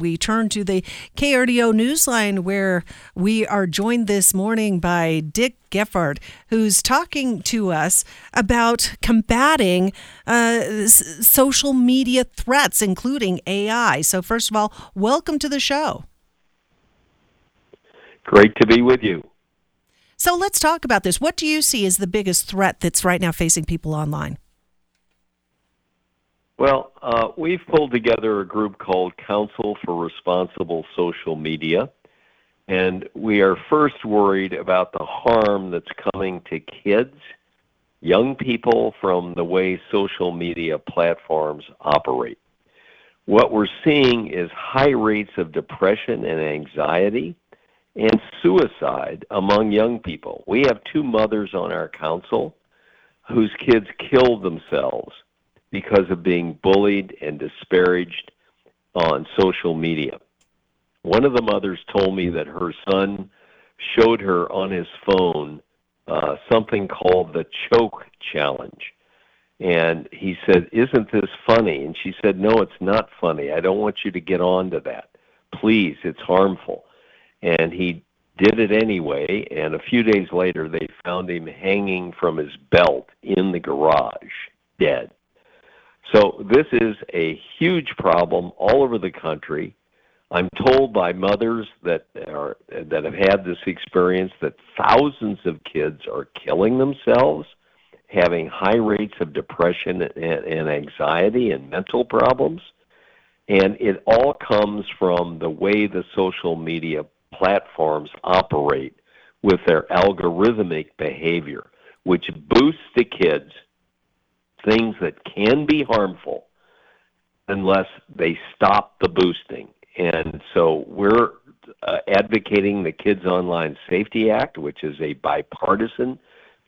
We turn to the KRDO Newsline, where we are joined this morning by Dick Gephardt, who's talking to us about combating uh, s- social media threats, including AI. So, first of all, welcome to the show. Great to be with you. So, let's talk about this. What do you see as the biggest threat that's right now facing people online? Well, uh, we've pulled together a group called Council for Responsible Social Media, and we are first worried about the harm that's coming to kids, young people, from the way social media platforms operate. What we're seeing is high rates of depression and anxiety and suicide among young people. We have two mothers on our council whose kids killed themselves because of being bullied and disparaged on social media. One of the mothers told me that her son showed her on his phone uh, something called the choke challenge. And he said, Isn't this funny? And she said, No, it's not funny. I don't want you to get on to that. Please, it's harmful. And he did it anyway. And a few days later, they found him hanging from his belt in the garage, dead. So this is a huge problem all over the country. I'm told by mothers that are that have had this experience that thousands of kids are killing themselves, having high rates of depression and, and anxiety and mental problems. And it all comes from the way the social media platforms operate with their algorithmic behavior, which boosts the kids things that can be harmful unless they stop the boosting. And so we're uh, advocating the Kids Online Safety Act, which is a bipartisan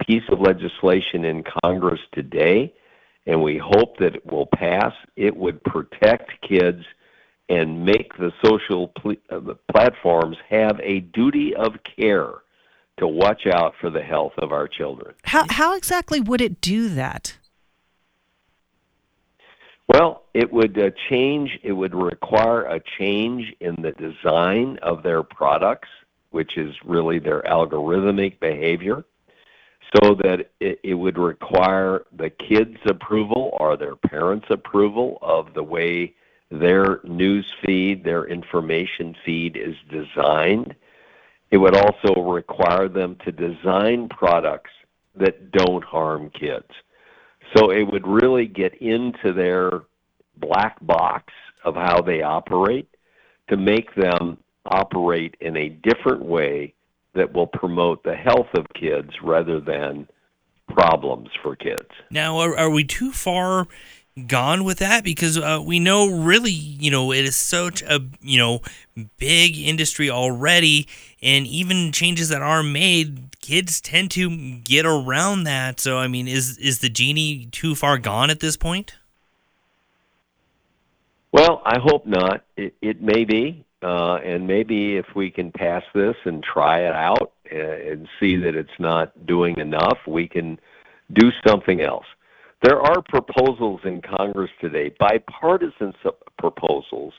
piece of legislation in Congress today, and we hope that it will pass. It would protect kids and make the social pl- uh, the platforms have a duty of care to watch out for the health of our children. How, how exactly would it do that? Well, it would uh, change, it would require a change in the design of their products, which is really their algorithmic behavior, so that it, it would require the kids' approval or their parents' approval of the way their news feed, their information feed is designed. It would also require them to design products that don't harm kids. So it would really get into their black box of how they operate to make them operate in a different way that will promote the health of kids rather than problems for kids. Now, are, are we too far gone with that? Because uh, we know really, you know, it is such a, you know, big industry already, and even changes that are made, kids tend to get around that. So, I mean, is is the genie too far gone at this point? Well, I hope not. It, it may be, uh, and maybe if we can pass this and try it out uh, and see that it's not doing enough, we can do something else. There are proposals in Congress today, bipartisan proposals,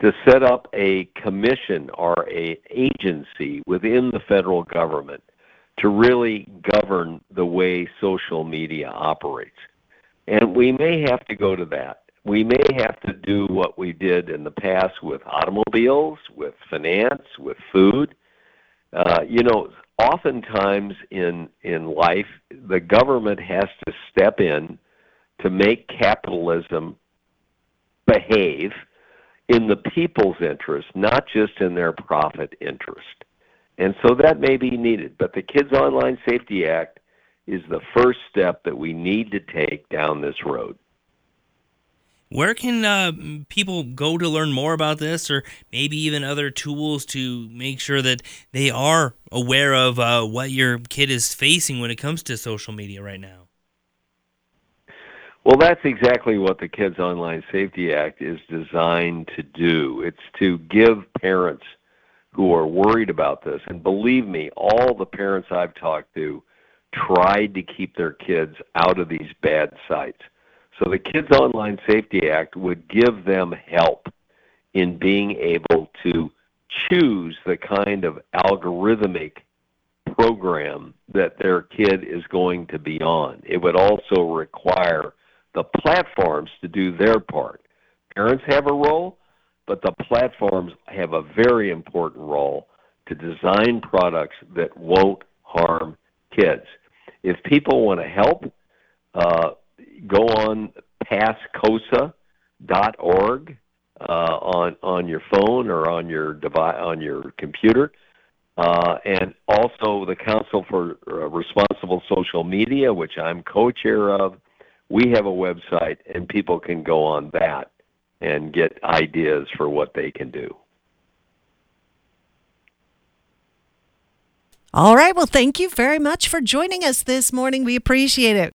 to set up a commission or a agency within the federal government to really govern the way social media operates. And we may have to go to that we may have to do what we did in the past with automobiles, with finance, with food. Uh, you know, oftentimes in in life, the government has to step in to make capitalism behave in the people's interest, not just in their profit interest. And so that may be needed. But the Kids Online Safety Act is the first step that we need to take down this road. Where can uh, people go to learn more about this, or maybe even other tools to make sure that they are aware of uh, what your kid is facing when it comes to social media right now? Well, that's exactly what the Kids Online Safety Act is designed to do. It's to give parents who are worried about this, and believe me, all the parents I've talked to tried to keep their kids out of these bad sites so the Kids Online Safety Act would give them help in being able to choose the kind of algorithmic program that their kid is going to be on. It would also require the platforms to do their part. Parents have a role, but the platforms have a very important role to design products that won't harm kids. If people want to help, uh, go on passcosa.org uh, on on your phone or on your device on your computer, uh, and also the Council for uh, Responsible Social Media, which I'm co-chair of. We have a website, and people can go on that and get ideas for what they can do. All right. Well, thank you very much for joining us this morning. We appreciate it.